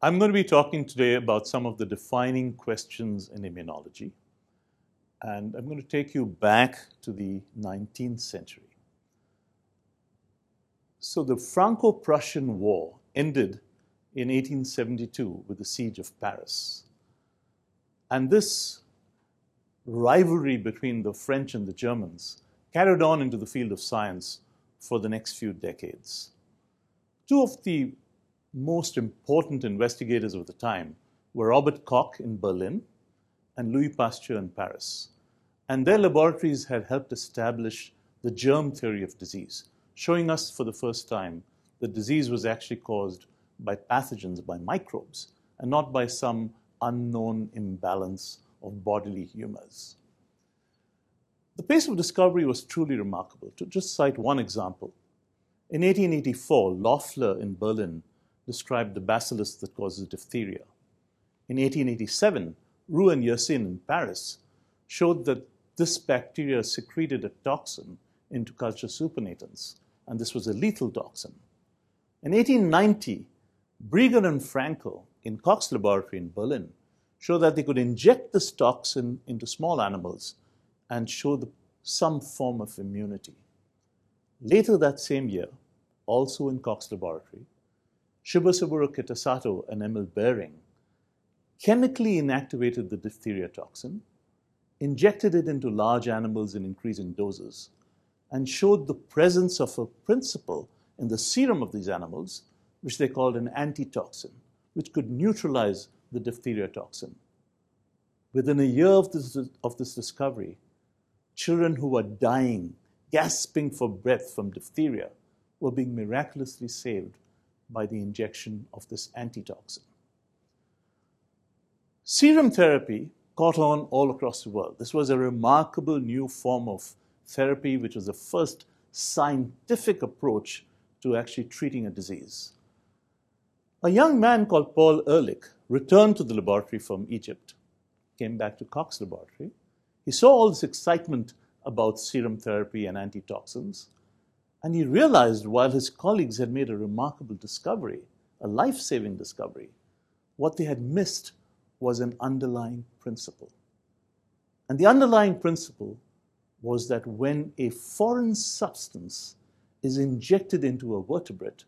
I'm going to be talking today about some of the defining questions in immunology. And I'm going to take you back to the 19th century. So, the Franco Prussian War ended in 1872 with the siege of Paris. And this rivalry between the French and the Germans carried on into the field of science for the next few decades. Two of the most important investigators of the time were Robert Koch in Berlin and Louis Pasteur in Paris. And their laboratories had helped establish the germ theory of disease, showing us for the first time that disease was actually caused by pathogens, by microbes, and not by some unknown imbalance of bodily humors. The pace of discovery was truly remarkable. To just cite one example, in 1884, Loeffler in Berlin described the bacillus that causes diphtheria. In 1887, Roux and Yersin in Paris showed that this bacteria secreted a toxin into culture supernatants, and this was a lethal toxin. In 1890, Brieger and Fraenkel in Koch's laboratory in Berlin showed that they could inject this toxin into small animals and show the, some form of immunity. Later that same year, also in Koch's laboratory, Shibasaburo Kitasato and Emil Behring chemically inactivated the diphtheria toxin, injected it into large animals in increasing doses, and showed the presence of a principle in the serum of these animals, which they called an antitoxin, which could neutralize the diphtheria toxin. Within a year of this, of this discovery, children who were dying, gasping for breath from diphtheria, were being miraculously saved by the injection of this antitoxin. Serum therapy caught on all across the world. This was a remarkable new form of therapy, which was the first scientific approach to actually treating a disease. A young man called Paul Ehrlich returned to the laboratory from Egypt, came back to Koch's laboratory. He saw all this excitement about serum therapy and antitoxins, and he realized while his colleagues had made a remarkable discovery, a life saving discovery, what they had missed was an underlying principle. And the underlying principle was that when a foreign substance is injected into a vertebrate,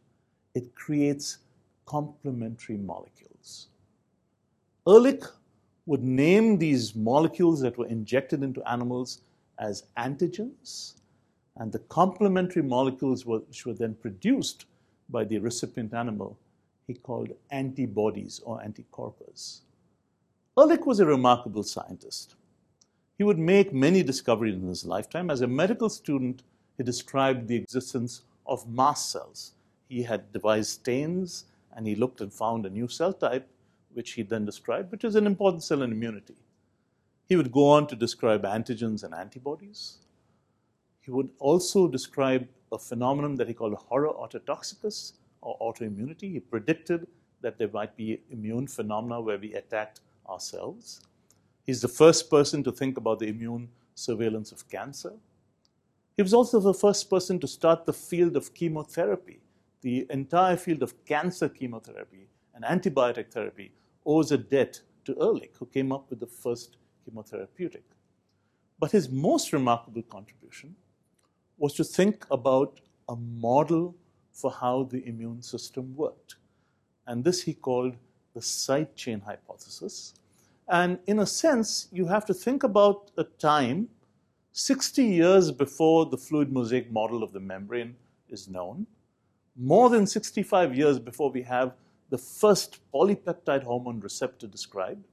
it creates complementary molecules. Ehrlich would name these molecules that were injected into animals as antigens and the complementary molecules which were then produced by the recipient animal, he called antibodies or anticorpus. Ehrlich was a remarkable scientist. He would make many discoveries in his lifetime. As a medical student, he described the existence of mast cells. He had devised stains and he looked and found a new cell type, which he then described, which is an important cell in immunity. He would go on to describe antigens and antibodies. He would also describe a phenomenon that he called horror autotoxicus or autoimmunity. He predicted that there might be immune phenomena where we attacked ourselves. He's the first person to think about the immune surveillance of cancer. He was also the first person to start the field of chemotherapy. The entire field of cancer chemotherapy and antibiotic therapy owes a debt to Ehrlich, who came up with the first chemotherapeutic. But his most remarkable contribution was to think about a model for how the immune system worked. And this he called the side chain hypothesis. And in a sense, you have to think about a time 60 years before the fluid mosaic model of the membrane is known, more than 65 years before we have the first polypeptide hormone receptor described.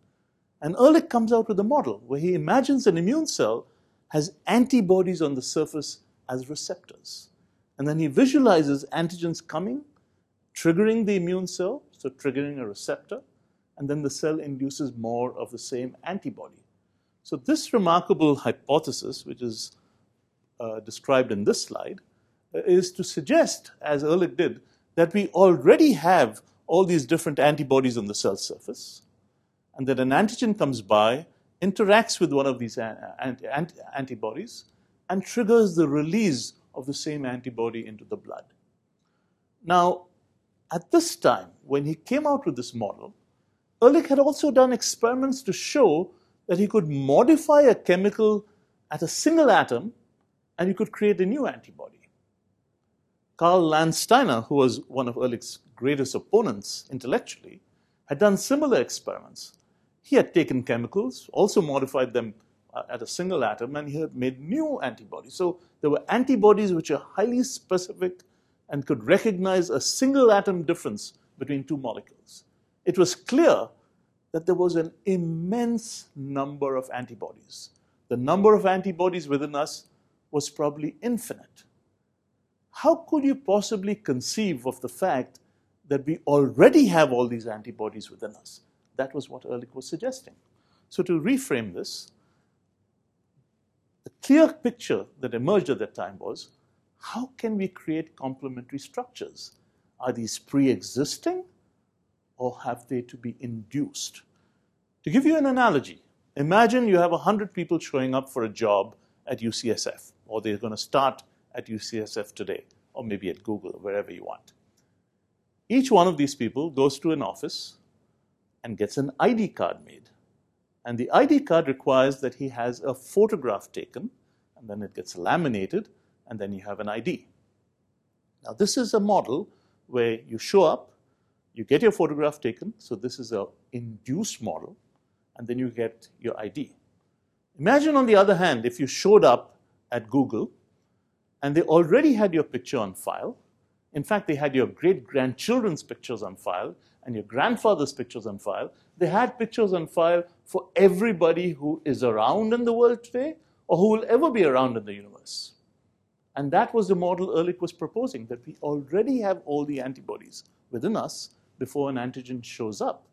And Ehrlich comes out with a model where he imagines an immune cell has antibodies on the surface as receptors. And then he visualizes antigens coming, triggering the immune cell, so triggering a receptor, and then the cell induces more of the same antibody. So, this remarkable hypothesis, which is uh, described in this slide, uh, is to suggest, as Ehrlich did, that we already have all these different antibodies on the cell surface, and that an antigen comes by, interacts with one of these antibodies, and triggers the release of the same antibody into the blood. Now, at this time, when he came out with this model, Ehrlich had also done experiments to show that he could modify a chemical at a single atom and you could create a new antibody. Karl Landsteiner, who was one of Ehrlich's greatest opponents intellectually, had done similar experiments. He had taken chemicals, also modified them at a single atom, and he had made new antibodies. So there were antibodies which are highly specific and could recognize a single atom difference between two molecules. It was clear that there was an immense number of antibodies. The number of antibodies within us was probably infinite. How could you possibly conceive of the fact that we already have all these antibodies within us? That was what Ehrlich was suggesting. So, to reframe this, the clear picture that emerged at that time was how can we create complementary structures? Are these pre existing or have they to be induced? To give you an analogy, imagine you have 100 people showing up for a job at UCSF, or they're going to start at UCSF today, or maybe at Google, wherever you want. Each one of these people goes to an office and gets an ID card made. And the ID card requires that he has a photograph taken, and then it gets laminated, and then you have an ID. Now, this is a model where you show up, you get your photograph taken, so this is an induced model, and then you get your ID. Imagine, on the other hand, if you showed up at Google and they already had your picture on file. In fact, they had your great grandchildren's pictures on file, and your grandfather's pictures on file. They had pictures on file for everybody who is around in the world today or who will ever be around in the universe. And that was the model Ehrlich was proposing that we already have all the antibodies within us before an antigen shows up.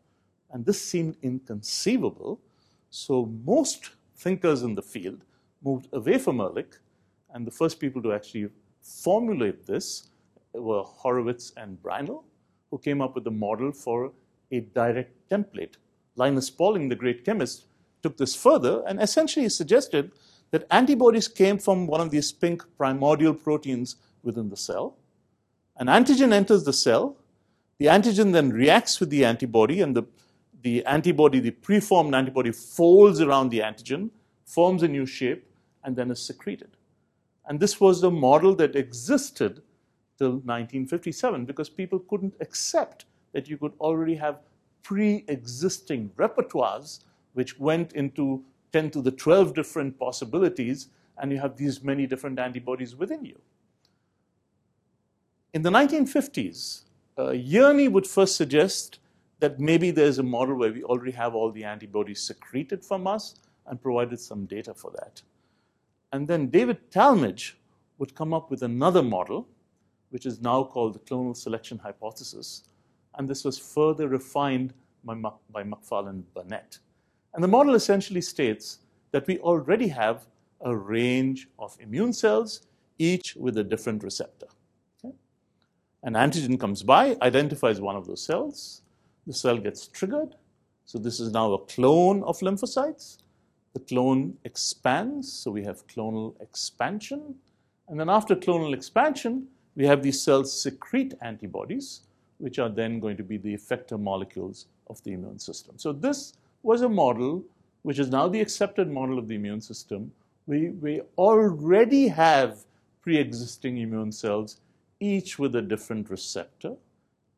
And this seemed inconceivable. So most thinkers in the field moved away from Ehrlich. And the first people to actually formulate this were Haurowitz and Breinl who came up with a model for a direct template. Linus Pauling, the great chemist, took this further and essentially suggested that antibodies came from one of these pink primordial proteins within the cell. An antigen enters the cell. The antigen then reacts with the antibody, and the, the antibody, the preformed antibody, folds around the antigen, forms a new shape, and then is secreted. And this was the model that existed till 1957 because people couldn't accept that you could already have pre-existing repertoires which went into 10 to the 12 different possibilities and you have these many different antibodies within you. In the 1950s, uh, Jerne would first suggest that maybe there's a model where we already have all the antibodies secreted from us and provided some data for that. And then David Talmage would come up with another model which is now called the clonal selection hypothesis. And this was further refined by, by Macfarlane Burnet. And the model essentially states that we already have a range of immune cells, each with a different receptor. Okay? An antigen comes by, identifies one of those cells, the cell gets triggered. So this is now a clone of lymphocytes. The clone expands, so we have clonal expansion. And then after clonal expansion, we have these cells secrete antibodies, which are then going to be the effector molecules of the immune system. So this was a model which is now the accepted model of the immune system. We, we already have pre-existing immune cells, each with a different receptor,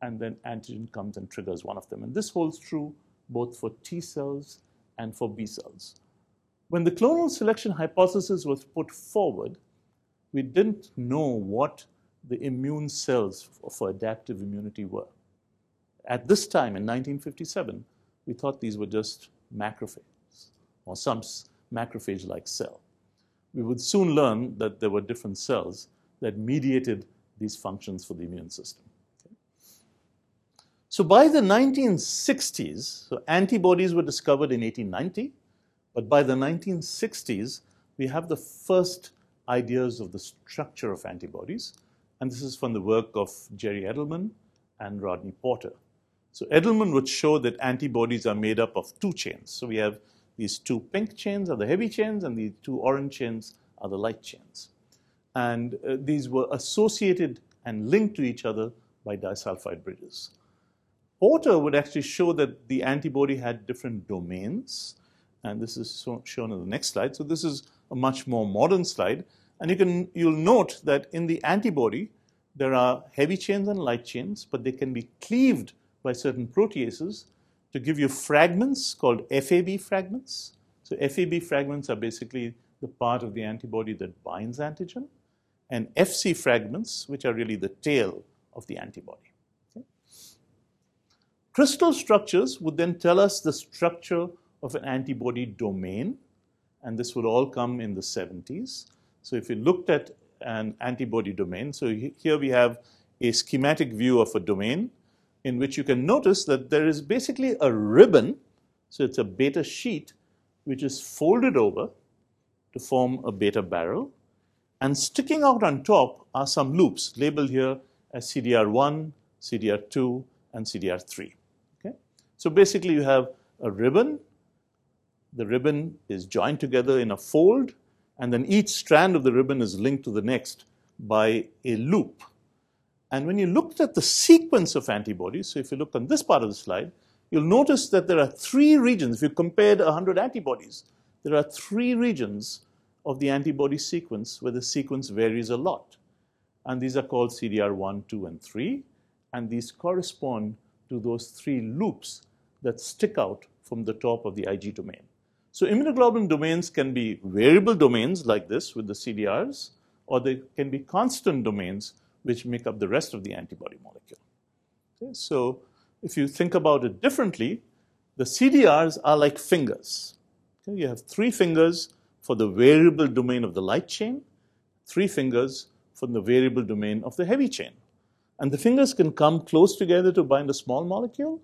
and then antigen comes and triggers one of them. And this holds true both for T cells and for B cells. When the clonal selection hypothesis was put forward, we didn't know what the immune cells for adaptive immunity were. At this time in 1957, we thought these were just macrophages or some macrophage like cell. We would soon learn that there were different cells that mediated these functions for the immune system. So by the 1960s, so antibodies were discovered in 1890, but by the 1960s, we have the first ideas of the structure of antibodies. And this is from the work of Jerry Edelman and Rodney Porter. So Edelman would show that antibodies are made up of two chains. So we have these two pink chains are the heavy chains, and the two orange chains are the light chains. And uh, these were associated and linked to each other by disulfide bridges. Porter would actually show that the antibody had different domains, and this is so, shown in the next slide. So this is a much more modern slide, and you can you'll note that in the antibody there are heavy chains and light chains, but they can be cleaved by certain proteases to give you fragments called FAB fragments. So FAB fragments are basically the part of the antibody that binds antigen, and FC fragments, which are really the tail of the antibody. Crystal structures would then tell us the structure of an antibody domain, and this would all come in the 70s. So if you looked at an antibody domain, so here we have a schematic view of a domain in which you can notice that there is basically a ribbon, so it's a beta sheet, which is folded over to form a beta barrel. And sticking out on top are some loops labeled here as CDR1, CDR2, and CDR3. Okay? So basically you have a ribbon. The ribbon is joined together in a fold, and then each strand of the ribbon is linked to the next by a loop. And when you looked at the sequence of antibodies, so if you look on this part of the slide, you'll notice that there are three regions. If you compared 100 antibodies, there are three regions of the antibody sequence where the sequence varies a lot. And these are called CDR1, 2, and 3. And these correspond to those three loops that stick out from the top of the Ig domain. So immunoglobulin domains can be variable domains like this with the CDRs, or they can be constant domains which make up the rest of the antibody molecule. Okay, so if you think about it differently, the CDRs are like fingers. Okay, you have three fingers for the variable domain of the light chain, three fingers for the variable domain of the heavy chain. And the fingers can come close together to bind a small molecule,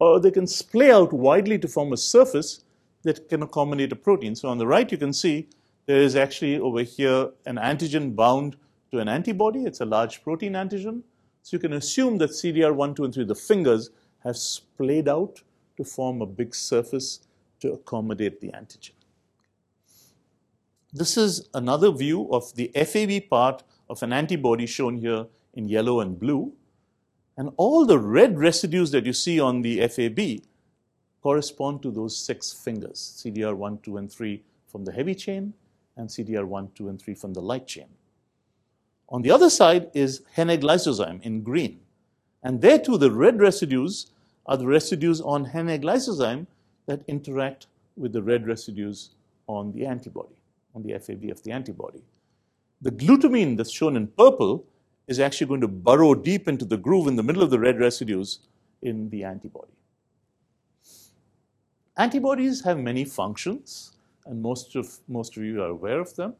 or they can splay out widely to form a surface that can accommodate a protein. So on the right, you can see there is actually over here an antigen bound to an antibody. It's a large protein antigen. So you can assume that CDR1, 2, and 3, the fingers, have splayed out to form a big surface to accommodate the antigen. This is another view of the FAB part of an antibody shown here in yellow and blue. And all the red residues that you see on the FAB correspond to those six fingers, CDR1, 2, and 3 from the heavy chain, and CDR1, 2, and 3 from the light chain. On the other side is hen egg lysozyme in green. And there too, the red residues are the residues on hen egg lysozyme that interact with the red residues on the antibody, on the FAB of the antibody. The glutamine that's shown in purple is actually going to burrow deep into the groove in the middle of the red residues in the antibody. Antibodies have many functions, and most of, most of you are aware of them.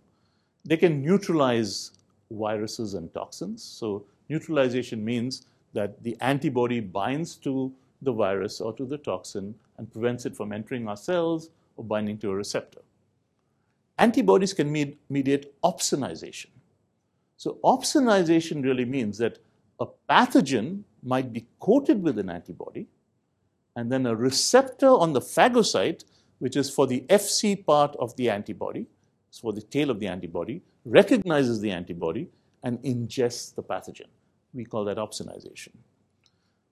They can neutralize viruses and toxins. So neutralization means that the antibody binds to the virus or to the toxin and prevents it from entering our cells or binding to a receptor. Antibodies can med mediate opsonization. So opsonization really means that a pathogen might be coated with an antibody, and then a receptor on the phagocyte, which is for the FC part of the antibody, it's for the tail of the antibody, recognizes the antibody and ingests the pathogen. We call that opsonization.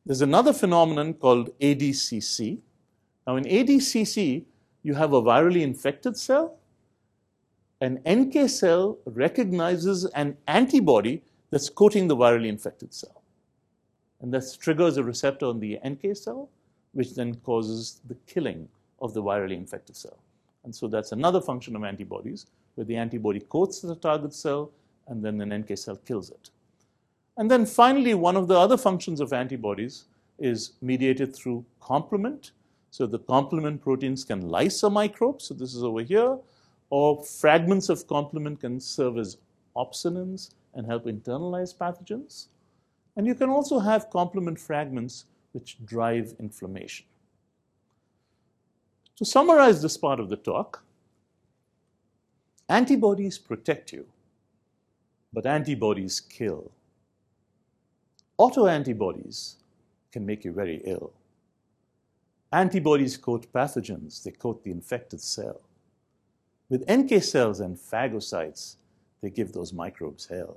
There's another phenomenon called ADCC. Now, in ADCC, you have a virally infected cell. An NK cell recognizes an antibody that's coating the virally infected cell. And that triggers a receptor on the NK cell, which then causes the killing of the virally infected cell. And so that's another function of antibodies, where the antibody coats the target cell and then an NK cell kills it. And then finally, one of the other functions of antibodies is mediated through complement. So the complement proteins can lyse a microbe, so this is over here, or fragments of complement can serve as opsonins and help internalize pathogens. And you can also have complement fragments which drive inflammation. To summarize this part of the talk, antibodies protect you, but antibodies kill. Autoantibodies can make you very ill. Antibodies coat pathogens, they coat the infected cell. With NK cells and phagocytes, they give those microbes hell.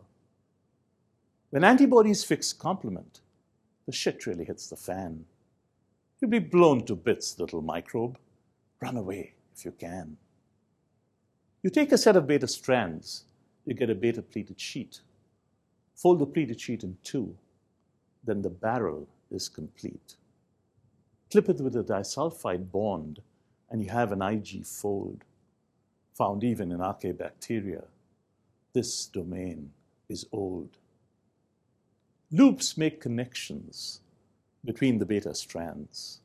When antibodies fix complement, the shit really hits the fan. You'll be blown to bits, little microbe. Run away if you can. You take a set of beta strands, you get a beta pleated sheet. Fold the pleated sheet in two, then the barrel is complete. Clip it with a disulfide bond, and you have an IG fold, found even in archaebacteria. This domain is old. Loops make connections between the beta strands.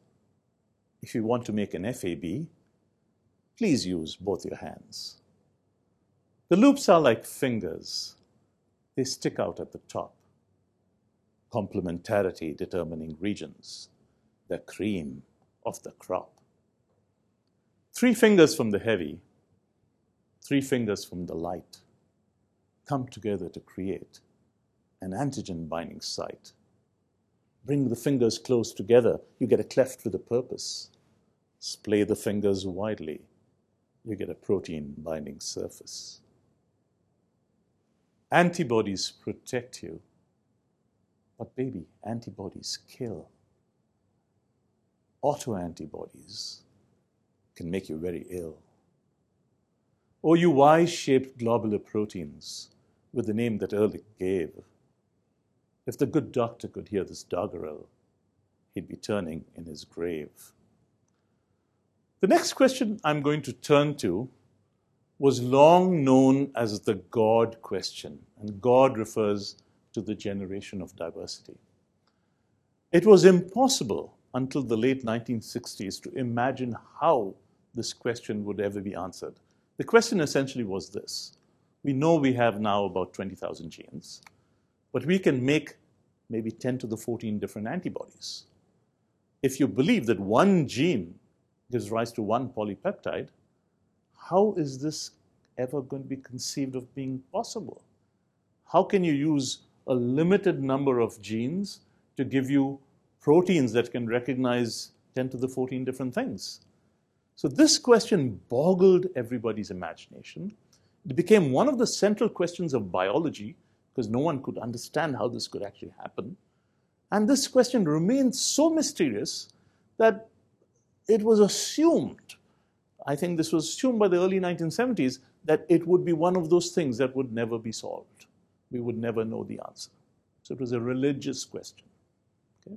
If you want to make an FAB, please use both your hands. The loops are like fingers. They stick out at the top. Complementarity determining regions, the cream of the crop. Three fingers from the heavy, three fingers from the light come together to create an antigen binding site. Bring the fingers close together, you get a cleft with a purpose. Splay the fingers widely, you get a protein binding surface. Antibodies protect you, but baby, antibodies kill. Autoantibodies can make you very ill. Or you Y shaped globular proteins with the name that Ehrlich gave if the good doctor could hear this doggerel, he'd be turning in his grave. The next question I'm going to turn to was long known as the God question, and God refers to the generation of diversity. It was impossible until the late 1960s to imagine how this question would ever be answered. The question essentially was this We know we have now about 20,000 genes, but we can make maybe 10 to the 14 different antibodies. If you believe that one gene gives rise to one polypeptide, how is this ever going to be conceived of being possible? How can you use a limited number of genes to give you proteins that can recognize 10 to the 14 different things? So this question boggled everybody's imagination. It became one of the central questions of biology because no one could understand how this could actually happen. And this question remained so mysterious that it was assumed, I think this was assumed by the early 1970s, that it would be one of those things that would never be solved. We would never know the answer. So it was a religious question. Okay?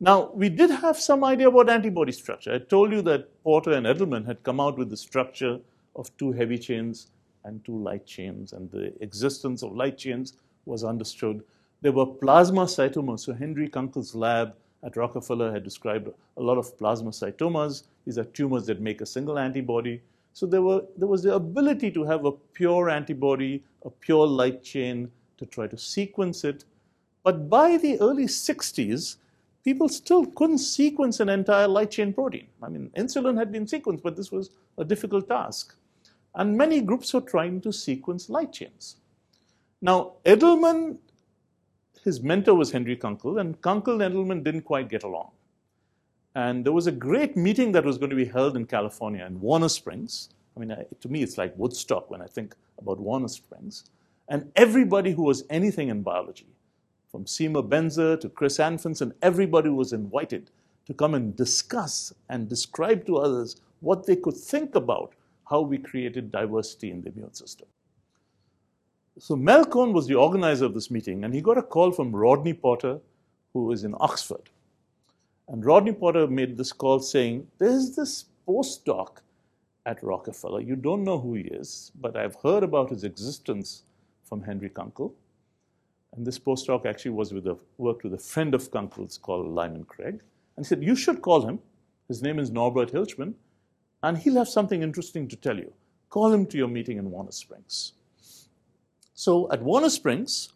Now, we did have some idea about antibody structure. I told you that Porter and Edelman had come out with the structure of two heavy chains and two light chains, and the existence of light chains was understood. There were plasma cytomas. So Henry Kunkel's lab at Rockefeller had described a lot of plasma cytomas. These are tumors that make a single antibody. So there, were, there was the ability to have a pure antibody, a pure light chain to try to sequence it. But by the early 60s, people still couldn't sequence an entire light chain protein. I mean, insulin had been sequenced, but this was a difficult task. And many groups were trying to sequence light chains. Now, Edelman, his mentor was Henry Kunkel, and Kunkel and Edelman didn't quite get along. And there was a great meeting that was going to be held in California in Warner Springs. I mean, to me, it's like Woodstock when I think about Warner Springs. And everybody who was anything in biology, from Seymour Benzer to Chris Anfinsen, everybody was invited to come and discuss and describe to others what they could think about how we created diversity in the immune system. So Mel Cohn was the organizer of this meeting, and he got a call from Rodney Porter, who is in Oxford. And Rodney Porter made this call saying, There's this postdoc at Rockefeller. You don't know who he is, but I've heard about his existence from Henry Kunkel. And this postdoc actually was with a, worked with a friend of Kunkel's called Lyman Craig. And he said, You should call him. His name is Norbert Hilschmann and he'll have something interesting to tell you. Call him to your meeting in Warner Springs. So at Warner Springs,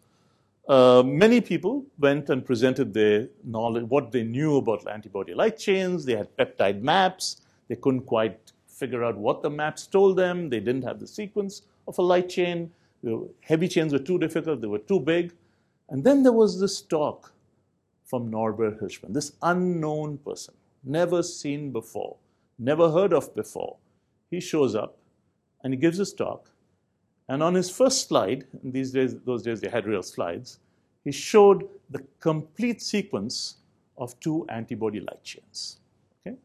uh, many people went and presented their knowledge, what they knew about antibody light chains. They had peptide maps. They couldn't quite figure out what the maps told them. They didn't have the sequence of a light chain. The heavy chains were too difficult. They were too big. And then there was this talk from Norbert Hilschmann, this unknown person, never seen before never heard of before. He shows up and he gives his talk. And on his first slide, these days, those days they had real slides, he showed the complete sequence of two antibody light chains. Okay?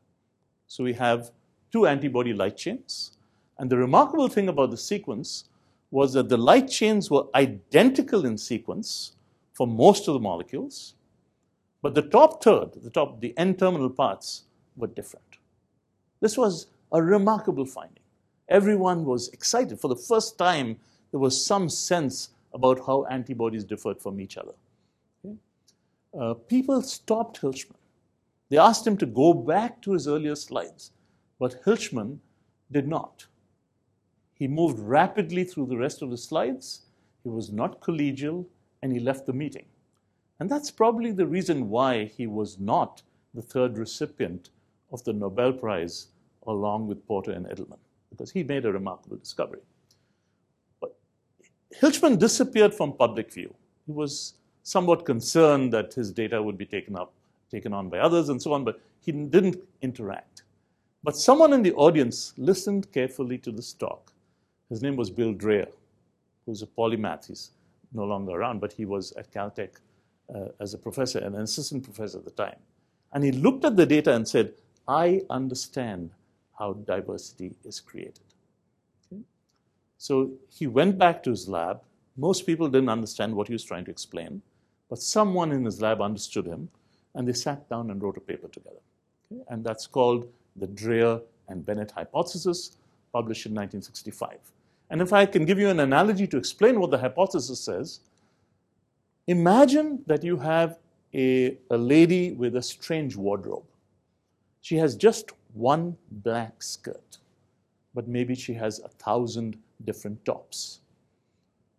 So we have two antibody light chains. And the remarkable thing about the sequence was that the light chains were identical in sequence for most of the molecules, but the top third, the top, the N-terminal parts were different. This was a remarkable finding. Everyone was excited. For the first time, there was some sense about how antibodies differed from each other. Okay? Uh, people stopped Hilschmann. They asked him to go back to his earlier slides, but Hilschmann did not. He moved rapidly through the rest of the slides. He was not collegial, and he left the meeting. And that's probably the reason why he was not the third recipient of the Nobel Prize along with Porter and Edelman, because he made a remarkable discovery. But Hilschmann disappeared from public view. He was somewhat concerned that his data would be taken up, taken on by others and so on, but he didn't interact. But someone in the audience listened carefully to this talk. His name was Bill Dreyer, who's a polymath. He's no longer around, but he was at Caltech uh, as a professor, and an assistant professor at the time. And he looked at the data and said, I understand how diversity is created. Okay? So he went back to his lab. Most people didn't understand what he was trying to explain, but someone in his lab understood him, and they sat down and wrote a paper together. Okay? And that's called the Dreyer and Bennett hypothesis, published in 1965. And if I can give you an analogy to explain what the hypothesis says, imagine that you have a, a lady with a strange wardrobe. She has just one black skirt, but maybe she has a thousand different tops.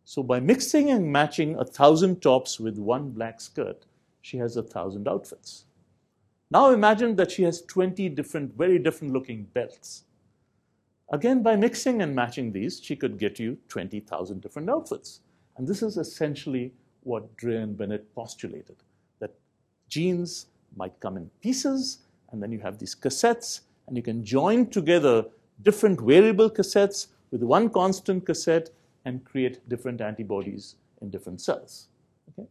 So by mixing and matching a thousand tops with one black skirt, she has a thousand outfits. Now imagine that she has 20 different, very different looking belts. Again, by mixing and matching these, she could get you 20,000 different outfits. And this is essentially what and Bennett postulated, that genes might come in pieces and then you have these cassettes, and you can join together different variable cassettes with one constant cassette and create different antibodies in different cells. Okay?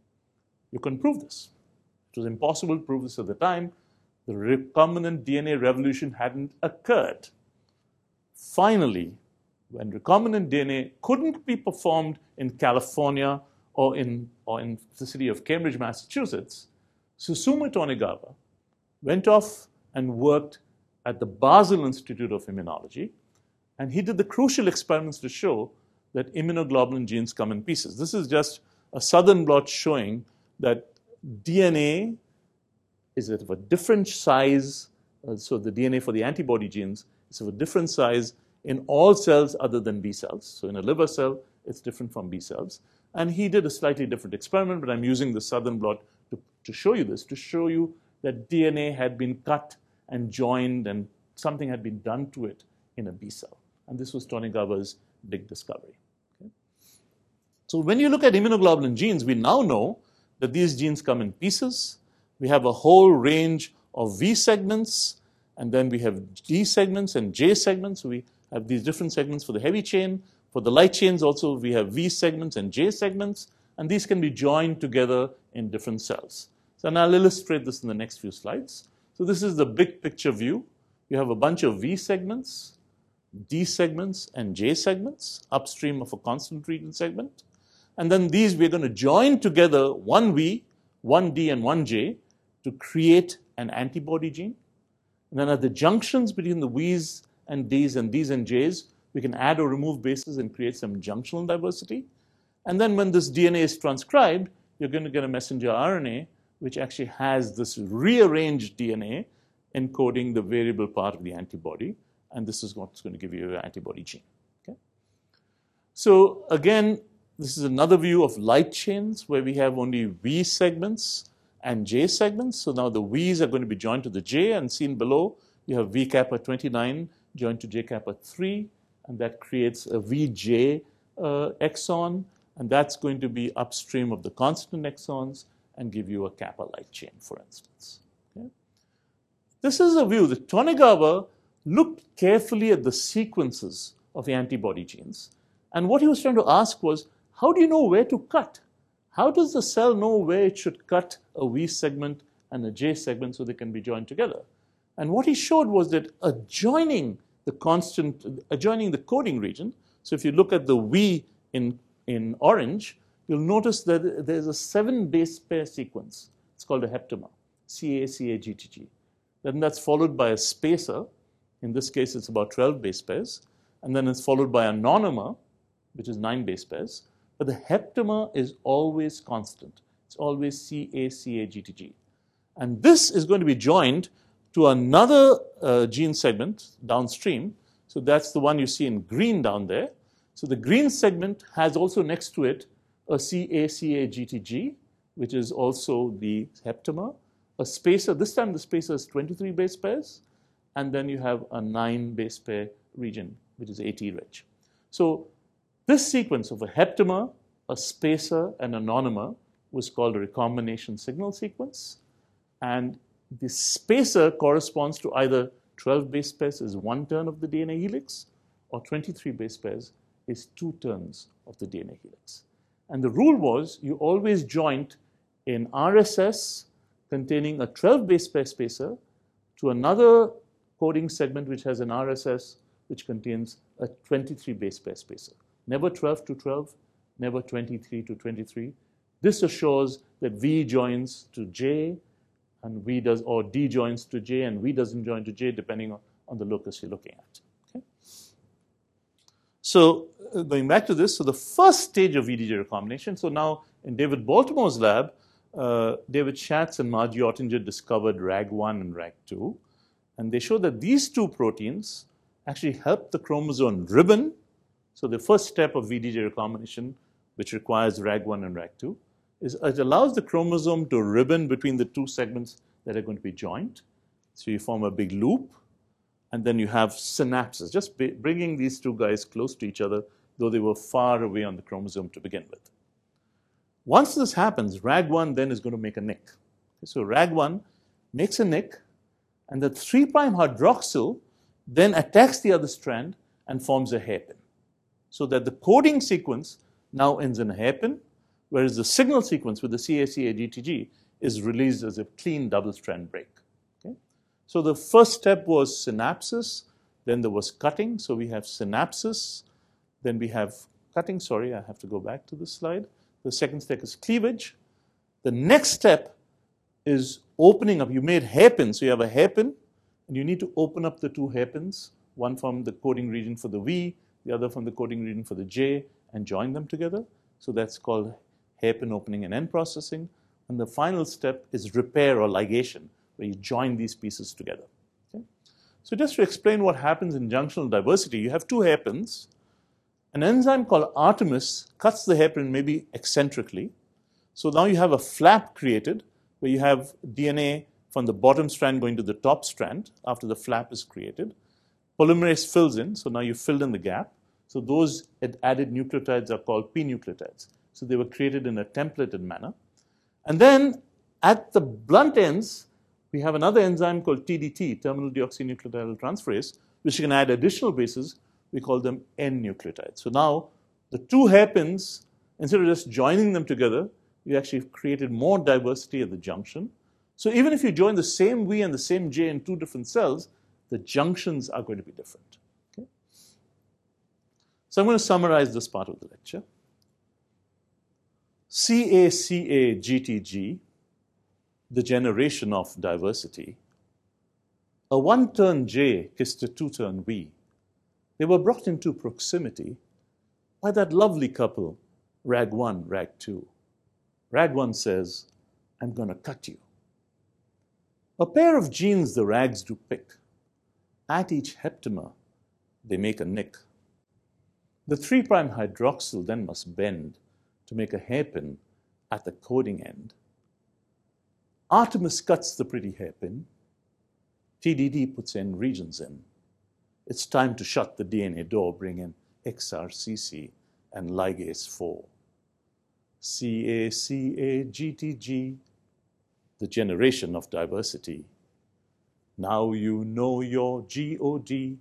You can prove this. It was impossible to prove this at the time. The recombinant DNA revolution hadn't occurred. Finally, when recombinant DNA couldn't be performed in California or in, or in the city of Cambridge, Massachusetts, Susumu Tonegawa went off and worked at the Basel Institute of Immunology. And he did the crucial experiments to show that immunoglobulin genes come in pieces. This is just a southern blot showing that DNA is of a different size. Uh, so the DNA for the antibody genes is of a different size in all cells other than B cells. So in a liver cell, it's different from B cells. And he did a slightly different experiment, but I'm using the southern blot to, to show you this, to show you that DNA had been cut and joined, and something had been done to it in a B cell. And this was Tonegawa's big discovery. Okay? So when you look at immunoglobulin genes, we now know that these genes come in pieces. We have a whole range of V segments, and then we have D segments and J segments. So we have these different segments for the heavy chain. For the light chains also, we have V segments and J segments, and these can be joined together in different cells. So now I'll illustrate this in the next few slides. So this is the big picture view. You have a bunch of V segments, D segments, and J segments upstream of a constant region segment. And then these we're going to join together one V, one D, and one J to create an antibody gene. And then at the junctions between the V's and D's and D's and J's, we can add or remove bases and create some junctional diversity. And then when this DNA is transcribed, you're going to get a messenger RNA which actually has this rearranged DNA encoding the variable part of the antibody. And this is what's going to give you your antibody gene. Okay? So again, this is another view of light chains where we have only V segments and J segments. So now the V's are going to be joined to the J and seen below, you have V kappa 29 joined to J kappa 3, and that creates a VJ uh, exon, and that's going to be upstream of the constant exons and give you a kappa light chain, for instance. Okay? This is a view that Tonegawa looked carefully at the sequences of the antibody genes. And what he was trying to ask was, how do you know where to cut? how does the cell know where it should cut a V segment and a J segment so they can be joined together? And what he showed was that adjoining the constant, adjoining the coding region, so if you look at the V in, in orange, you'll notice that there's a seven base pair sequence. It's called a heptamer, CA, CA, Then that's followed by a spacer. In this case, it's about 12 base pairs. And then it's followed by a nonamer, which is nine base pairs. But the heptamer is always constant. It's always CA, CA, And this is going to be joined to another uh, gene segment downstream. So that's the one you see in green down there. So the green segment has also next to it a CA-CA-GTG, which is also the heptamer, a spacer. This time the spacer is 23 base pairs, and then you have a 9 base pair region, which is AT-rich. So this sequence of a heptamer, a spacer, and a nonamer was called a recombination signal sequence. And the spacer corresponds to either 12 base pairs is one turn of the DNA helix, or 23 base pairs is two turns of the DNA helix. And the rule was you always joint an RSS containing a 12 base pair spacer to another coding segment which has an RSS which contains a 23 base pair spacer. Never 12 to 12, never 23 to 23. This assures that V joins to J and V does, or D joins to J and V doesn't join to J depending on, on the locus you're looking at. So uh, going back to this, so the first stage of VDJ recombination, so now in David Baltimore's lab, uh, David Schatz and Margie Oettinger discovered RAG1 and RAG2. And they showed that these two proteins actually help the chromosome ribbon. So the first step of VDJ recombination, which requires RAG1 and RAG2, is it allows the chromosome to ribbon between the two segments that are going to be joined. So you form a big loop, and then you have synapses, just bringing these two guys close to each other, though they were far away on the chromosome to begin with. Once this happens, RAG1 then is going to make a nick. So RAG1 makes a nick, and the 3' hydroxyl then attacks the other strand and forms a hairpin. So that the coding sequence now ends in a hairpin, whereas the signal sequence with the CACA-GTG is released as a clean double-strand break. So the first step was synapsis, then there was cutting. So we have synapsis, then we have cutting. Sorry, I have to go back to the slide. The second step is cleavage. The next step is opening up. You made hairpin, so you have a hairpin, and you need to open up the two hairpins, one from the coding region for the V, the other from the coding region for the J, and join them together. So that's called hairpin opening and end processing. And the final step is repair or ligation, where you join these pieces together. Okay? So just to explain what happens in junctional diversity, you have two hairpins. An enzyme called Artemis cuts the hairpin maybe eccentrically. So now you have a flap created where you have DNA from the bottom strand going to the top strand after the flap is created. Polymerase fills in, so now you filled in the gap. So those added nucleotides are called P nucleotides. So they were created in a templated manner. And then at the blunt ends, we have another enzyme called TDT, terminal deoxynucleotide transferase, which can add additional bases. We call them N nucleotides. So now the two hairpins, instead of just joining them together, we actually created more diversity at the junction. So even if you join the same V and the same J in two different cells, the junctions are going to be different. Okay? So I'm going to summarize this part of the lecture. CACA-GTG, the generation of diversity, a one-turn J kissed a two-turn V. They were brought into proximity by that lovely couple, RAG1, RAG2. RAG1 says, I'm going to cut you. A pair of genes the rags do pick. At each heptamer, they make a nick. The 3' hydroxyl then must bend to make a hairpin at the coding end. Artemis cuts the pretty hairpin. TDT puts in regions in. It's time to shut the DNA door, bring in XRCC and ligase 4. CACA-GTG, the generation of diversity. Now you know your GOD.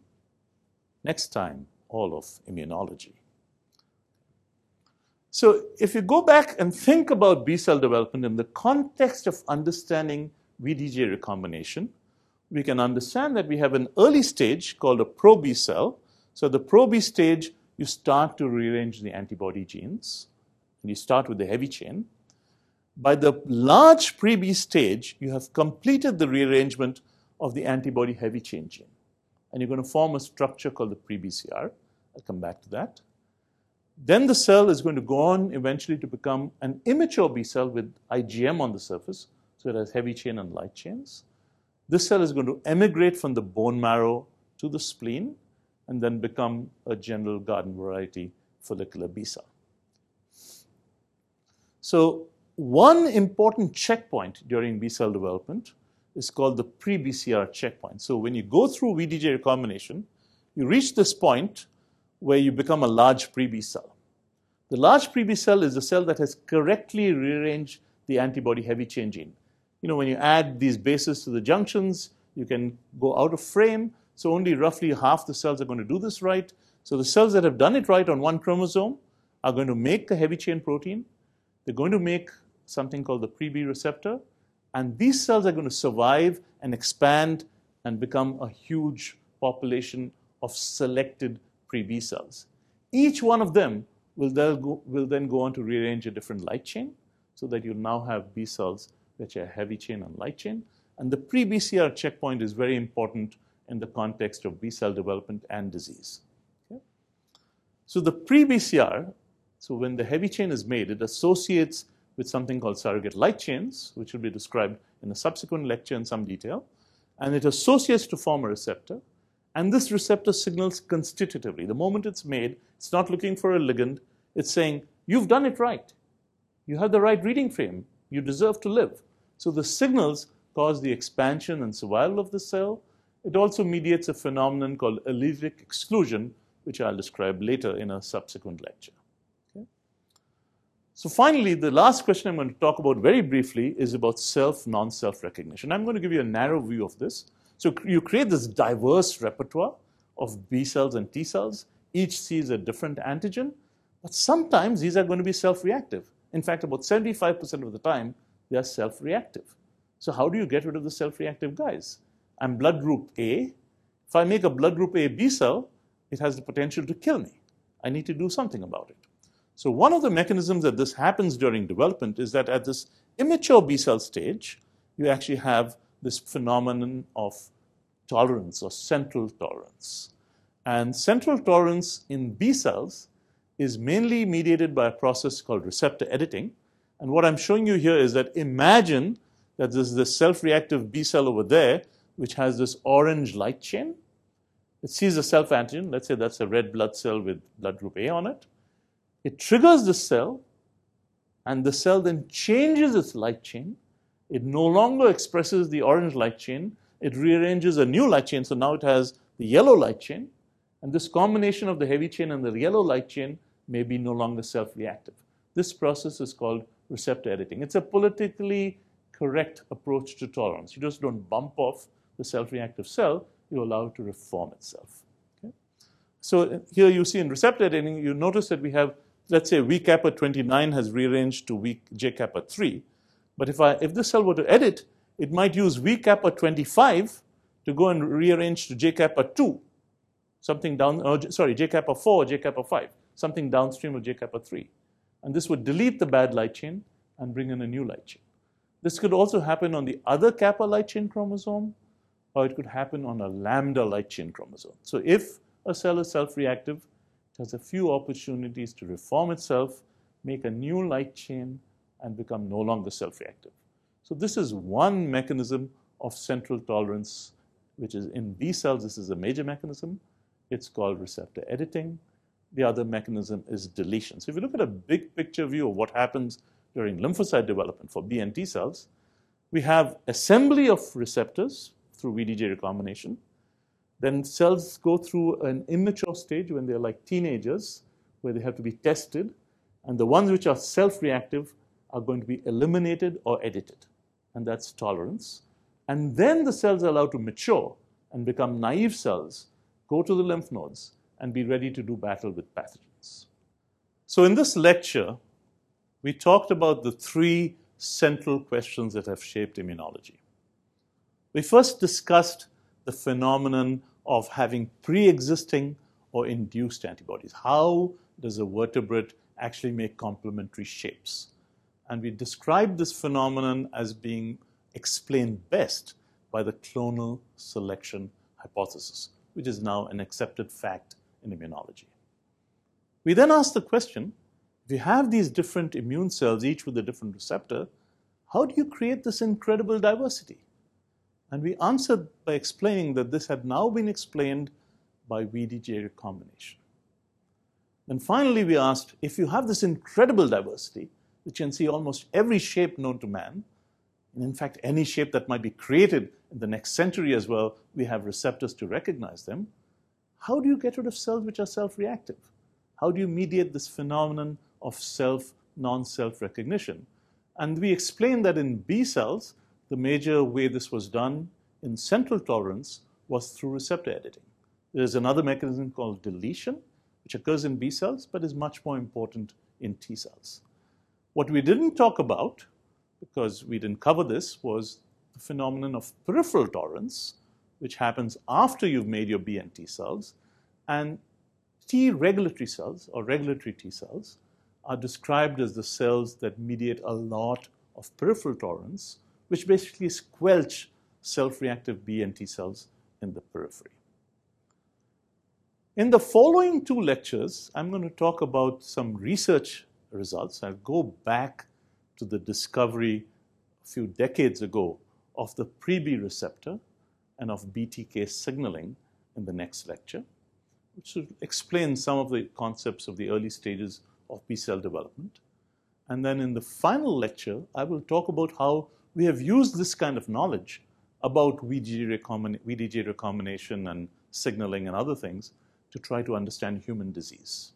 Next time, all of immunology. So if you go back and think about B cell development in the context of understanding VDJ recombination, we can understand that we have an early stage called a pro B cell. So the pro B stage, you start to rearrange the antibody genes, and you start with the heavy chain. By the large pre B stage, you have completed the rearrangement of the antibody heavy chain gene. And you're going to form a structure called the pre BCR. I'll come back to that. Then the cell is going to go on eventually to become an immature B cell with IgM on the surface, so it has heavy chain and light chains. This cell is going to emigrate from the bone marrow to the spleen and then become a general garden variety follicular B cell. So, one important checkpoint during B cell development is called the pre BCR checkpoint. So, when you go through VDJ recombination, you reach this point where you become a large pre B cell. The large pre B cell is the cell that has correctly rearranged the antibody heavy chain gene. You know, when you add these bases to the junctions, you can go out of frame. So only roughly half the cells are going to do this right. So the cells that have done it right on one chromosome are going to make the heavy chain protein. They're going to make something called the pre-B receptor. And these cells are going to survive and expand and become a huge population of selected pre-B cells. Each one of them will then, go, will then go on to rearrange a different light chain so that you now have B cells which are heavy chain and light chain. And the pre-BCR checkpoint is very important in the context of B cell development and disease. Okay? So the pre-BCR, so when the heavy chain is made, it associates with something called surrogate light chains, which will be described in a subsequent lecture in some detail. And it associates to form a receptor. And this receptor signals constitutively. The moment it's made, it's not looking for a ligand. It's saying, you've done it right. You have the right reading frame. You deserve to live. So the signals cause the expansion and survival of the cell. It also mediates a phenomenon called allelic exclusion, which I'll describe later in a subsequent lecture. Okay? So finally, the last question I'm going to talk about very briefly is about self, non-self recognition. I'm going to give you a narrow view of this. So you create this diverse repertoire of B cells and T cells. Each sees a different antigen, but sometimes these are going to be self-reactive. In fact, about 75% of the time, they are self-reactive. So how do you get rid of the self-reactive guys? I'm blood group A. If I make a blood group A B cell, it has the potential to kill me. I need to do something about it. So one of the mechanisms that this happens during development is that at this immature B cell stage, you actually have this phenomenon of tolerance or central tolerance. And central tolerance in B cells is mainly mediated by a process called receptor editing. And what I'm showing you here is that imagine that there's this self-reactive B cell over there, which has this orange light chain. It sees a self antigen. Let's say that's a red blood cell with blood group A on it. It triggers the cell, and the cell then changes its light chain it no longer expresses the orange light chain. It rearranges a new light chain, so now it has the yellow light chain. And this combination of the heavy chain and the yellow light chain may be no longer self-reactive. This process is called receptor editing. It's a politically correct approach to tolerance. You just don't bump off the self-reactive cell, you allow it to reform itself. Okay? So uh, here you see in receptor editing, you notice that we have, let's say, V kappa 29 has rearranged to V J kappa 3. But if, I, if this cell were to edit, it might use V kappa 25 to go and rearrange to J kappa 2, something down, oh, sorry, J kappa 4, J kappa 5, something downstream of J kappa 3. And this would delete the bad light chain and bring in a new light chain. This could also happen on the other kappa light chain chromosome, or it could happen on a lambda light chain chromosome. So if a cell is self-reactive, it has a few opportunities to reform itself, make a new light chain, and become no longer self-reactive. So this is one mechanism of central tolerance, which is in B cells, this is a major mechanism. It's called receptor editing. The other mechanism is deletion. So if you look at a big picture view of what happens during lymphocyte development for B and T cells, we have assembly of receptors through VDJ recombination. Then cells go through an immature stage when they're like teenagers, where they have to be tested. And the ones which are self-reactive are going to be eliminated or edited, and that's tolerance. And then the cells are allowed to mature and become naive cells, go to the lymph nodes, and be ready to do battle with pathogens. So in this lecture, we talked about the three central questions that have shaped immunology. We first discussed the phenomenon of having pre existing or induced antibodies. How does a vertebrate actually make complementary shapes? And we described this phenomenon as being explained best by the clonal selection hypothesis, which is now an accepted fact in immunology. We then asked the question if you have these different immune cells, each with a different receptor, how do you create this incredible diversity? And we answered by explaining that this had now been explained by VDJ recombination. And finally, we asked if you have this incredible diversity, which can see almost every shape known to man, and in fact, any shape that might be created in the next century as well, we have receptors to recognize them. How do you get rid of cells which are self reactive? How do you mediate this phenomenon of self non self recognition? And we explained that in B cells, the major way this was done in central tolerance was through receptor editing. There's another mechanism called deletion, which occurs in B cells, but is much more important in T cells. What we didn't talk about, because we didn't cover this, was the phenomenon of peripheral tolerance, which happens after you've made your B and T cells. And T regulatory cells, or regulatory T cells, are described as the cells that mediate a lot of peripheral tolerance, which basically squelch self reactive B and T cells in the periphery. In the following two lectures, I'm going to talk about some research results. I'll go back to the discovery a few decades ago of the pre-B receptor and of BTK signaling in the next lecture, which will explain some of the concepts of the early stages of B cell development. And then in the final lecture, I will talk about how we have used this kind of knowledge about VDJ, recombination and signaling and other things to try to understand human disease.